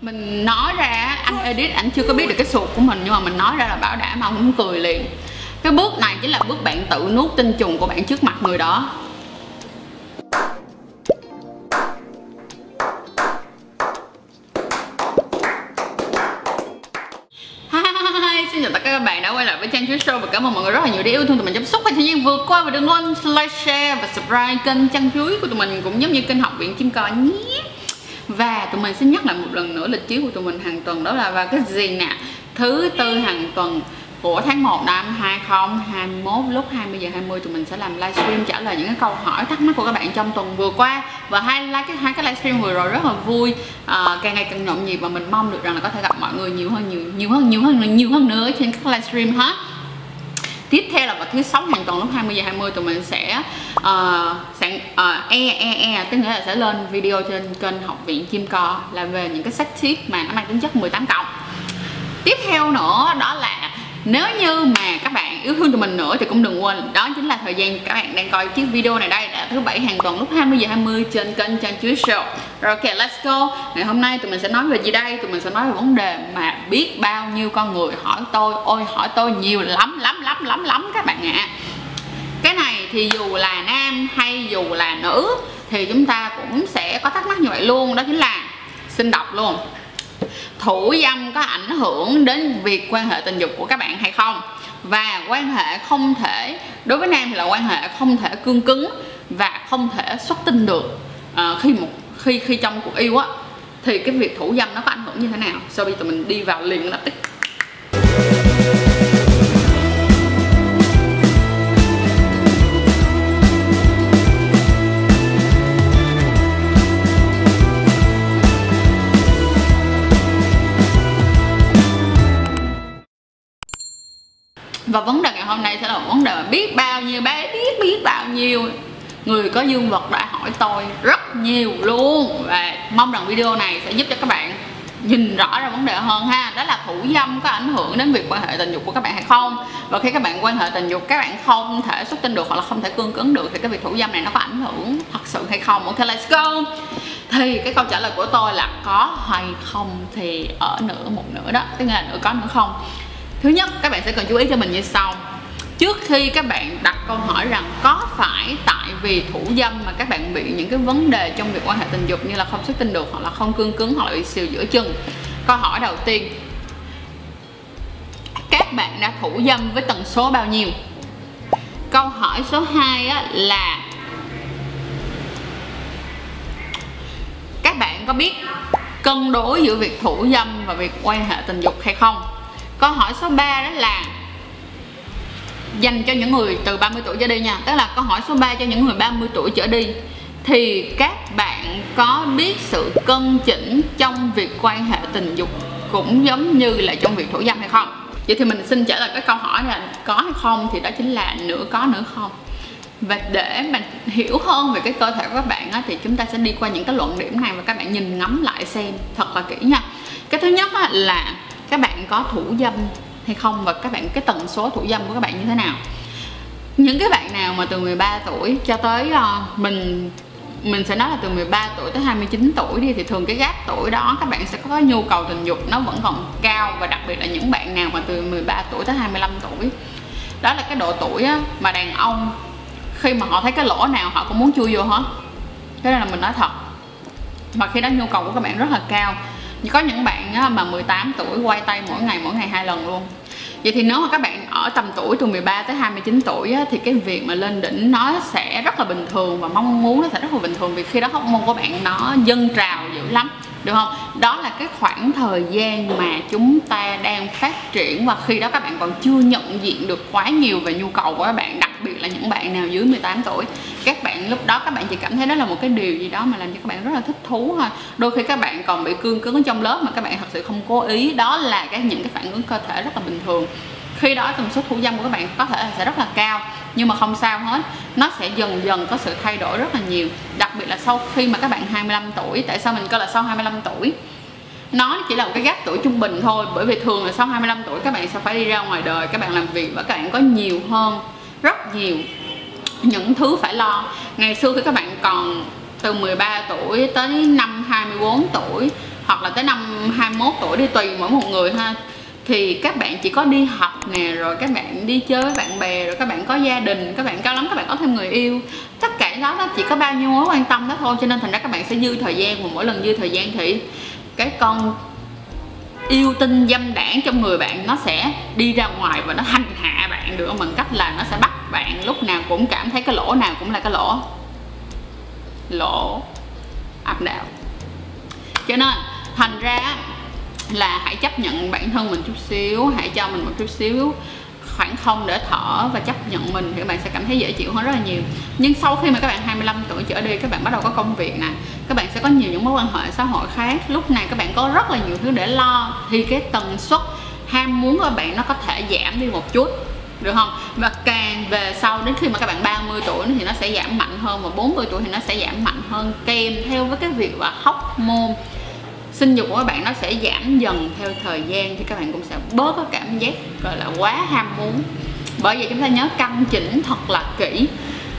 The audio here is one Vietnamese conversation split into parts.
mình nói ra anh edit anh chưa có biết được cái sụt của mình nhưng mà mình nói ra là bảo đảm ông cũng cười liền. Cái bước này chính là bước bạn tự nuốt tinh trùng của bạn trước mặt người đó. Hi, xin chào tất cả các bạn đã quay lại với Trang Chuối Show và cảm ơn mọi người rất là nhiều đã yêu thương tụi mình chăm sóc và thời gian vừa qua. Và đừng quên like, share và subscribe kênh Trang Chuối của tụi mình cũng giống như kênh học viện chim cò nhé và tụi mình xin nhắc lại một lần nữa lịch chiếu của tụi mình hàng tuần đó là vào cái gì nè? Thứ tư hàng tuần của tháng 1 năm 2021 lúc 20 giờ 20 tụi mình sẽ làm livestream trả lời những cái câu hỏi thắc mắc của các bạn trong tuần vừa qua. Và hai like cái hai cái livestream vừa rồi rất là vui. À, càng ngày càng nhộn nhịp và mình mong được rằng là có thể gặp mọi người nhiều hơn nhiều nhiều hơn nhiều hơn nhiều hơn nữa trên các livestream hết tiếp theo là vào thứ sáu hàng tuần lúc 20 giờ 20 tụi mình sẽ uh, sẽ uh, e e e tức nghĩa là sẽ lên video trên kênh học viện chim co là về những cái sách thiết mà nó mang tính chất 18 cộng. Tiếp theo nữa đó là nếu như mà các bạn yêu thương tụi mình nữa thì cũng đừng quên đó chính là thời gian các bạn đang coi chiếc video này đây là thứ bảy hàng tuần lúc 20 giờ 20 trên kênh Trang Chuối Show rồi ok let's go. Ngày hôm nay tụi mình sẽ nói về gì đây? Tụi mình sẽ nói về vấn đề mà biết bao nhiêu con người hỏi tôi ôi hỏi tôi nhiều lắm lắm lắm lắm lắm các bạn ạ. À. cái này thì dù là nam hay dù là nữ thì chúng ta cũng sẽ có thắc mắc như vậy luôn đó chính là xin đọc luôn. Thủ dâm có ảnh hưởng đến việc quan hệ tình dục của các bạn hay không? Và quan hệ không thể đối với nam thì là quan hệ không thể cương cứng và không thể xuất tinh được à, khi một khi khi trong cuộc yêu á, thì cái việc thủ dâm nó có ảnh hưởng như thế nào? Sau với tụi mình đi vào liền lập tức. Và vấn đề ngày hôm nay sẽ là một vấn đề mà biết bao nhiêu bé, biết biết bao nhiêu người có dương vật đã hỏi tôi rất nhiều luôn. Và mong rằng video này sẽ giúp cho các bạn nhìn rõ ra vấn đề hơn ha. Đó là thủ dâm có ảnh hưởng đến việc quan hệ tình dục của các bạn hay không? Và khi các bạn quan hệ tình dục, các bạn không thể xuất tinh được hoặc là không thể cương cứng được thì cái việc thủ dâm này nó có ảnh hưởng thật sự hay không? Ok, let's go. Thì cái câu trả lời của tôi là có hay không thì ở nửa một nửa đó. Tức là nửa có nửa không. Thứ nhất, các bạn sẽ cần chú ý cho mình như sau trước khi các bạn đặt câu hỏi rằng có phải tại vì thủ dâm mà các bạn bị những cái vấn đề trong việc quan hệ tình dục như là không xuất tinh được hoặc là không cương cứng hoặc là bị xìu giữa chân câu hỏi đầu tiên. Các bạn đã thủ dâm với tần số bao nhiêu? Câu hỏi số 2 á, là các bạn có biết cân đối giữa việc thủ dâm và việc quan hệ tình dục hay không? Câu hỏi số 3 đó là dành cho những người từ 30 tuổi trở đi nha. Tức là câu hỏi số 3 cho những người 30 tuổi trở đi. Thì các bạn có biết sự cân chỉnh trong việc quan hệ tình dục cũng giống như là trong việc thủ dâm hay không? Vậy thì mình xin trả lời cái câu hỏi là có hay không thì đó chính là nửa có nửa không. Và để mà hiểu hơn về cái cơ thể của các bạn á, thì chúng ta sẽ đi qua những cái luận điểm này và các bạn nhìn ngắm lại xem thật là kỹ nha. Cái thứ nhất á, là các bạn có thủ dâm hay không và các bạn cái tần số thủ dâm của các bạn như thế nào. Những cái bạn nào mà từ 13 tuổi cho tới uh, mình mình sẽ nói là từ 13 tuổi tới 29 tuổi đi thì thường cái gap tuổi đó các bạn sẽ có nhu cầu tình dục nó vẫn còn cao và đặc biệt là những bạn nào mà từ 13 tuổi tới 25 tuổi. Đó là cái độ tuổi á, mà đàn ông khi mà họ thấy cái lỗ nào họ cũng muốn chui vô hết. Cái này là mình nói thật. Mà khi đó nhu cầu của các bạn rất là cao có những bạn á, mà 18 tuổi quay tay mỗi ngày mỗi ngày hai lần luôn. Vậy thì nếu mà các bạn ở tầm tuổi từ 13 tới 29 tuổi á, thì cái việc mà lên đỉnh nó sẽ rất là bình thường và mong muốn nó sẽ rất là bình thường vì khi đó hormone của bạn nó dâng trào dữ lắm được không? Đó là cái khoảng thời gian mà chúng ta đang phát triển và khi đó các bạn còn chưa nhận diện được quá nhiều về nhu cầu của các bạn, đặc biệt là những bạn nào dưới 18 tuổi. Các bạn lúc đó các bạn chỉ cảm thấy đó là một cái điều gì đó mà làm cho các bạn rất là thích thú thôi. Đôi khi các bạn còn bị cương cứng trong lớp mà các bạn thật sự không cố ý. Đó là cái, những cái phản ứng cơ thể rất là bình thường khi đó tần suất thủ dâm của các bạn có thể là sẽ rất là cao, nhưng mà không sao hết. Nó sẽ dần dần có sự thay đổi rất là nhiều, đặc biệt là sau khi mà các bạn 25 tuổi. Tại sao mình coi là sau 25 tuổi? Nó chỉ là một cái gap tuổi trung bình thôi, bởi vì thường là sau 25 tuổi các bạn sẽ phải đi ra ngoài đời, các bạn làm việc và các bạn có nhiều hơn, rất nhiều. Những thứ phải lo. Ngày xưa khi các bạn còn từ 13 tuổi tới năm 24 tuổi, hoặc là tới năm 21 tuổi, đi tùy mỗi một người ha thì các bạn chỉ có đi học nè, rồi các bạn đi chơi với bạn bè, rồi các bạn có gia đình, các bạn cao lắm, các bạn có thêm người yêu. Tất cả đó nó chỉ có bao nhiêu mối quan tâm đó thôi, cho nên thành ra các bạn sẽ dư thời gian và mỗi lần dư thời gian thì cái con yêu tinh dâm đảng trong người bạn nó sẽ đi ra ngoài và nó hành hạ bạn được bằng cách là nó sẽ bắt bạn lúc nào cũng cảm thấy cái lỗ nào cũng là cái lỗ. Lỗ áp đạo cho nên, thành ra là hãy chấp nhận bản thân mình chút xíu, hãy cho mình một chút xíu khoảng không để thở và chấp nhận mình, thì các bạn sẽ cảm thấy dễ chịu hơn rất là nhiều. Nhưng sau khi mà các bạn 25 tuổi trở đi, các bạn bắt đầu có công việc nè, các bạn sẽ có nhiều những mối quan hệ xã hội khác. Lúc này các bạn có rất là nhiều thứ để lo, thì cái tần suất ham muốn của bạn nó có thể giảm đi một chút, được không? Và càng về sau, đến khi mà các bạn 30 tuổi thì nó sẽ giảm mạnh hơn và 40 tuổi thì nó sẽ giảm mạnh hơn, kèm theo với cái việc là hóc môn sinh dục của các bạn nó sẽ giảm dần theo thời gian thì các bạn cũng sẽ bớt có cảm giác gọi là quá ham muốn. Bởi vậy chúng ta nhớ căn chỉnh thật là kỹ.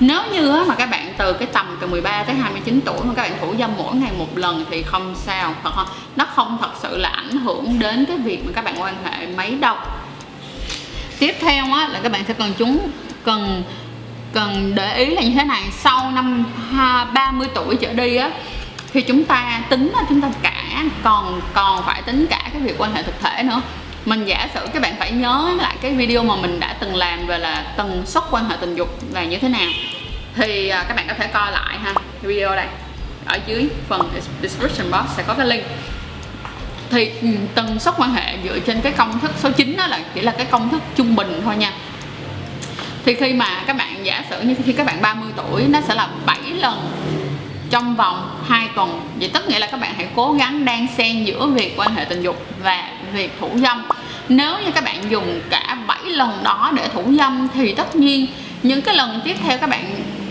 Nếu như mà các bạn từ cái tầm từ 13 tới 29 tuổi mà các bạn thủ dâm mỗi ngày một lần thì không sao. Thật không? Nó không thật sự là ảnh hưởng đến cái việc mà các bạn quan hệ mấy đâu. Tiếp theo á, là các bạn sẽ cần chúng cần cần để ý là như thế này. Sau năm 30 tuổi trở đi á thì chúng ta tính là chúng ta cả còn còn phải tính cả cái việc quan hệ thực thể nữa. Mình giả sử các bạn phải nhớ lại cái video mà mình đã từng làm về là tần suất quan hệ tình dục là như thế nào. Thì à, các bạn có thể coi lại ha video đây. Ở dưới phần description box sẽ có cái link. Thì ừ, tần suất quan hệ dựa trên cái công thức số 9 đó là chỉ là cái công thức trung bình thôi nha. Thì khi mà các bạn giả sử như khi các bạn 30 tuổi, nó sẽ là 7 lần trong vòng 2 tuần. Vậy tất nghĩa là các bạn hãy cố gắng đang xen giữa việc quan hệ tình dục và việc thủ dâm. Nếu như các bạn dùng cả 7 lần đó để thủ dâm thì tất nhiên những cái lần tiếp theo các bạn,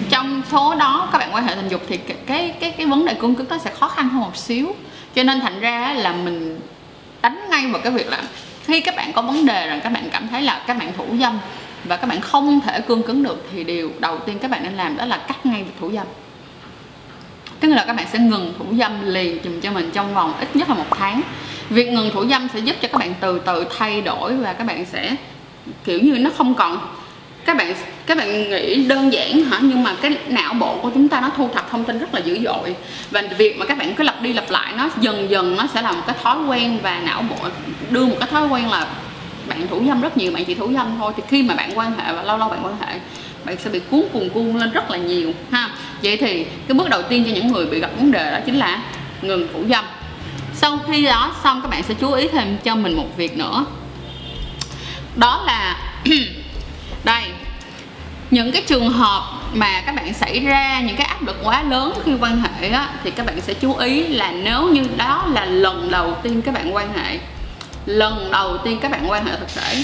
trong số đó các bạn quan hệ tình dục thì cái cái cái vấn đề cương cứng nó sẽ khó khăn hơn một xíu. Cho nên thành ra là mình đánh ngay vào cái việc là khi các bạn có vấn đề rằng các bạn cảm thấy là các bạn thủ dâm và các bạn không thể cương cứng được thì điều đầu tiên các bạn nên làm đó là cắt ngay việc thủ dâm tức là các bạn sẽ ngừng thủ dâm liền dùm cho mình trong vòng ít nhất là một tháng. Việc ngừng thủ dâm sẽ giúp cho các bạn từ từ thay đổi và các bạn sẽ, kiểu như, nó không còn, các bạn các bạn nghĩ đơn giản hả? Nhưng mà cái não bộ của chúng ta nó thu thập thông tin rất là dữ dội. Và việc mà các bạn cứ lặp đi lặp lại, nó dần dần nó sẽ là một cái thói quen và não bộ đưa một cái thói quen là bạn thủ dâm rất nhiều, bạn chỉ thủ dâm thôi. Thì khi mà bạn quan hệ và lâu lâu bạn quan hệ, bạn sẽ bị cuốn cuồng cuồng lên rất là nhiều, ha? Vậy thì cái bước đầu tiên cho những người bị gặp vấn đề đó chính là ngừng thủ dâm. Sau khi đó xong các bạn sẽ chú ý thêm cho mình một việc nữa. Đó là đây những cái trường hợp mà các bạn xảy ra những cái áp lực quá lớn khi quan hệ á, thì các bạn sẽ chú ý là nếu như đó là lần đầu tiên các bạn quan hệ lần đầu tiên các bạn quan hệ thực thể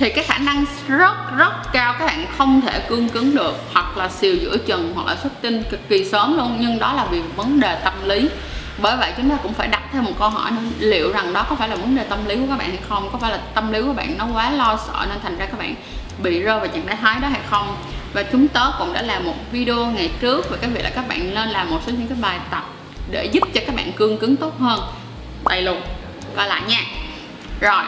thì cái khả năng rất rất cao các bạn không thể cương cứng được, hoặc là xìu giữa chừng, hoặc là xuất tinh cực kỳ sớm luôn. Nhưng đó là vì vấn đề tâm lý. Bởi vậy chúng ta cũng phải đặt thêm một câu hỏi nữa, liệu rằng đó có phải là vấn đề tâm lý của các bạn hay không? Có phải là tâm lý của bạn nó quá lo sợ nên thành ra các bạn bị rơi vào trạng thái thái đó hay không? Và chúng tớ cũng đã làm một video ngày trước về cái việc là các bạn nên làm một số những cái bài tập để giúp cho các bạn cương cứng tốt hơn. Đầy lục coi lại nha. Rồi.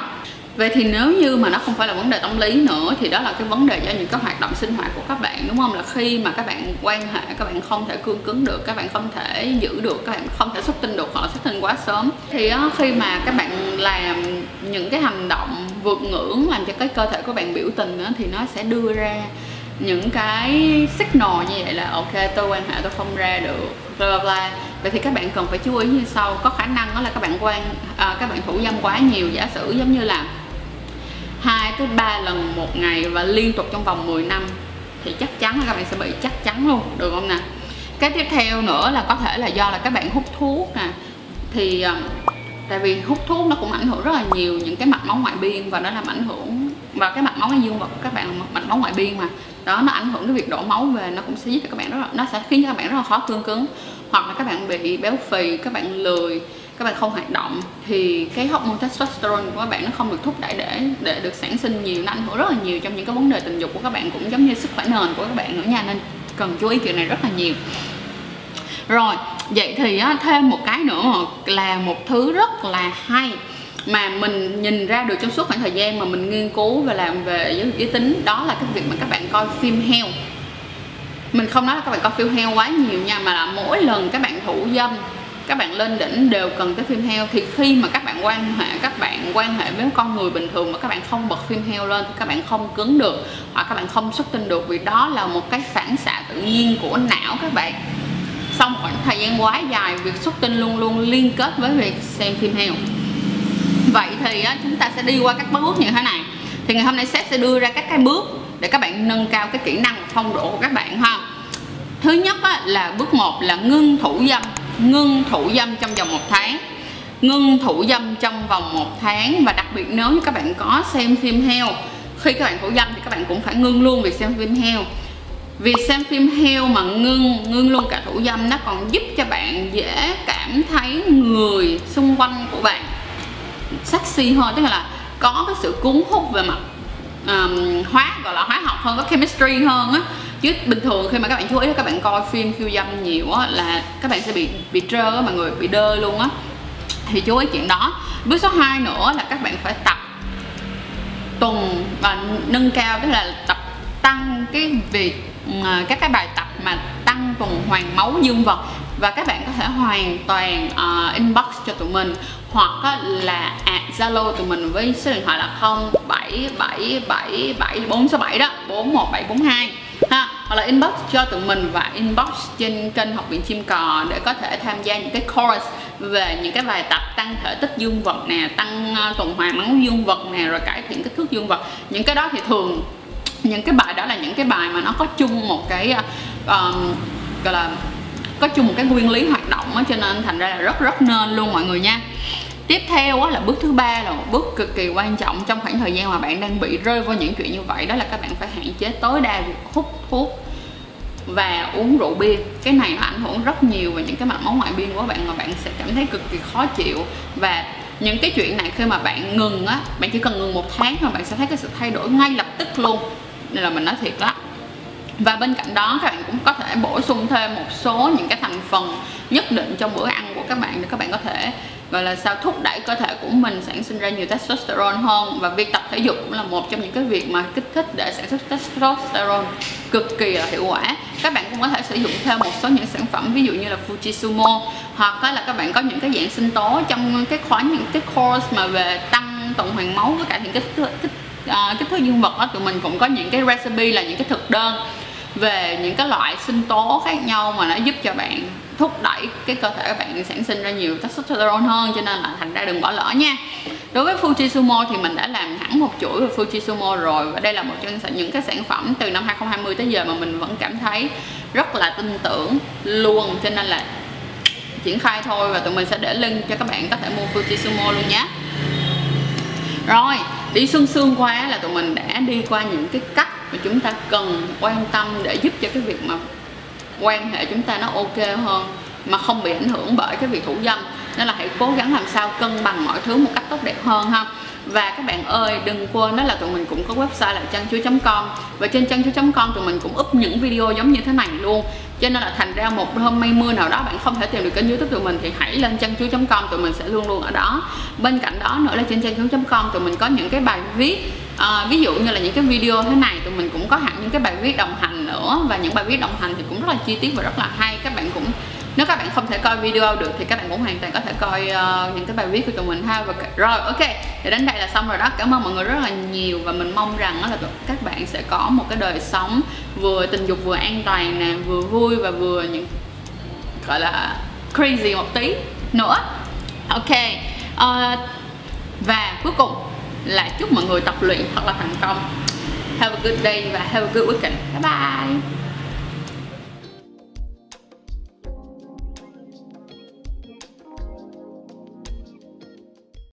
Vậy thì nếu như mà nó không phải là vấn đề tâm lý nữa thì đó là cái vấn đề do những cái hoạt động sinh hoạt của các bạn đúng không? Là khi mà các bạn quan hệ các bạn không thể cương cứng được, các bạn không thể giữ được, các bạn không thể xuất tinh được hoặc là xuất tinh quá sớm. Thì đó, khi mà các bạn làm những cái hành động vượt ngưỡng làm cho cái cơ thể của bạn biểu tình đó, thì nó sẽ đưa ra những cái signal như vậy là ok tôi quan hệ tôi không ra được bla bla bla vậy thì các bạn cần phải chú ý như sau có khả năng đó là các bạn quan à, các bạn thủ dâm quá nhiều giả sử giống như là 2 tới 3 lần một ngày và liên tục trong vòng 10 năm thì chắc chắn là các bạn sẽ bị chắc chắn luôn, được không nè cái tiếp theo nữa là có thể là do là các bạn hút thuốc nè. Thì ờ, tại vì hút thuốc nó cũng ảnh hưởng rất là nhiều những cái mạch máu ngoại biên và nó làm ảnh hưởng và cái mạch máu dương vật của các bạn là mạch máu ngoại biên mà, đó, nó ảnh hưởng cái việc đổ máu về, nó cũng sẽ giúp cho các bạn rất là, nó sẽ khiến cho các bạn rất là khó cương cứng hoặc là các bạn bị béo phì các bạn lười các bạn không hoạt động thì cái hormone testosterone của các bạn nó không được thúc đẩy để để được sản sinh nhiều nó ảnh hưởng rất là nhiều trong những cái vấn đề tình dục của các bạn cũng giống như sức khỏe nền của các bạn nữa nha nên cần chú ý chuyện này rất là nhiều. Rồi vậy thì á, thêm một cái nữa là một thứ rất là hay mà mình nhìn ra được trong suốt khoảng thời gian mà mình nghiên cứu và làm về giới, giới tính đó là cái việc mà các bạn coi phim heo mình không nói là các bạn coi phim heo quá nhiều nha, mà là mỗi lần các bạn thủ dâm, các bạn lên đỉnh đều cần tới phim heo. Thì khi mà các bạn quan hệ, các bạn quan hệ với con người bình thường mà các bạn không bật phim heo lên thì các bạn không cứng được, hoặc các bạn không xuất tinh được, vì đó là một cái phản xạ tự nhiên của não các bạn. Xong khoảng thời gian quá dài, việc xuất tinh luôn luôn liên kết với việc xem phim heo. Vậy thì chúng ta sẽ đi qua các bước như thế này. Thì ngày hôm nay sếp sẽ đưa ra các cái bước để các bạn nâng cao cái kỹ năng phong độ của các bạn ha. Thứ nhất á, là bước 1 là ngưng thủ dâm. Ngưng thủ dâm trong vòng một tháng. Ngưng thủ dâm trong vòng một tháng và đặc biệt nếu như các bạn có xem phim heo khi các bạn thủ dâm thì các bạn cũng phải ngưng luôn việc xem phim heo. Việc xem phim heo mà ngưng ngưng luôn cả thủ dâm nó còn giúp cho bạn dễ cảm thấy người xung quanh của bạn sexy hơn. Tức là có cái sự cuốn hút về mặt um, hóa gọi là hóa học hơn có chemistry hơn á. Chứ bình thường khi mà các bạn chú ý các bạn coi phim khiêu dâm nhiều á là các bạn sẽ bị bị trơ á mọi người bị đơ luôn á. Thì chú ý chuyện đó. Bước số 2 nữa là các bạn phải tập tuần và nâng cao tức là tập tăng cái việc ờ, các cái bài tập mà tăng tuần hoàn máu dương vật. Và các bạn có thể hoàn toàn uh, inbox cho tụi mình hoặc là at Zalo tụi mình với số điện thoại là 07777467 đó 41742 ha hoặc là inbox cho tụi mình và inbox trên kênh học viện chim cò để có thể tham gia những cái course về những cái bài tập tăng thể tích dương vật nè tăng ờ, tuần hoàn máu dương vật nè rồi cải thiện kích thước dương vật. Những cái đó thì thường những cái bài đó là những cái bài mà nó có chung một cái um, gọi là có chung một cái nguyên lý hoạt động á cho nên thành ra là rất rất nên luôn mọi người nha tiếp theo là bước thứ ba là một bước cực kỳ quan trọng trong khoảng thời gian mà bạn đang bị rơi vào những chuyện như vậy, đó là các bạn phải hạn chế tối đa việc hút thuốc và uống rượu bia. Cái này nó ảnh hưởng rất nhiều về những cái mặt máu ngoại biên của bạn mà bạn sẽ cảm thấy cực kỳ khó chịu. Và những cái chuyện này khi mà bạn ngừng á, bạn chỉ cần ngừng một tháng mà bạn sẽ thấy cái sự thay đổi ngay lập tức luôn. Nên là mình nói thiệt đó và bên cạnh đó, các bạn cũng có thể bổ sung thêm một số những cái thành phần nhất định trong bữa ăn của các bạn để các bạn có thể gọi là sao thúc đẩy cơ thể của mình sản sinh ra nhiều testosterone hơn. Và việc tập thể dục cũng là một trong những cái việc mà kích thích để sản xuất testosterone cực kỳ là hiệu quả. Các bạn cũng có thể sử dụng thêm một số những sản phẩm ví dụ như là Fujisumo hoặc là các bạn có những cái dạng sinh tố trong cái khóa những cái course mà về tăng tuần hoàn máu với cả những kích kích, uh, kích thước dương vật đó tụi mình cũng có những cái recipe là những cái thực đơn về những cái loại sinh tố khác nhau mà nó giúp cho bạn thúc đẩy cái cơ thể các bạn sản sinh ra nhiều testosterone hơn, cho nên là thành ra đừng bỏ lỡ nha. Đối với Fujisumo thì mình đã làm hẳn một chuỗi về Fujisumo rồi, và đây là một trong những cái sản phẩm từ năm 2020 tới giờ mà mình vẫn cảm thấy rất là tin tưởng luôn. Cho nên là triển khai thôi và tụi mình sẽ để link cho các bạn có thể mua Fujisumo luôn nhé. Rồi, đi xương xương qua là tụi mình đã đi qua những cái cách mà chúng ta cần quan tâm để giúp cho cái việc mà quan hệ chúng ta nó ok hơn mà không bị ảnh hưởng bởi cái việc thủ dâm. Nên là hãy cố gắng làm sao cân bằng mọi thứ một cách tốt đẹp hơn ha. Và các bạn ơi đừng quên đó là tụi mình cũng có website là chăn com. Và trên chăn com tụi mình cũng up những video giống như thế này luôn. Cho nên là thành ra một hôm mây mưa nào đó bạn không thể tìm được kênh youtube tụi mình thì hãy lên chăn com tụi mình sẽ luôn luôn ở đó. Bên cạnh đó nữa là trên chăn com tụi mình có những cái bài viết. À, ví dụ như là những cái video thế này tụi mình cũng có hẳn những cái bài viết đồng hành nữa. Và những bài viết đồng hành thì cũng rất là chi tiết và rất là hay. Các bạn cũng nếu các bạn không thể coi video được thì các bạn cũng hoàn toàn có thể coi uh, những cái bài viết của tụi mình ha. Và rồi ok. Thì đến đây là xong rồi đó. Cảm ơn mọi người rất là nhiều và mình mong rằng là các bạn sẽ có một cái đời sống vừa tình dục vừa an toàn nè vừa vui và vừa những gọi là crazy một tí nữa. Ok. Uh, và cuối cùng là chúc mọi người tập luyện thật là thành công have a good day và have a good weekend. Bye bye.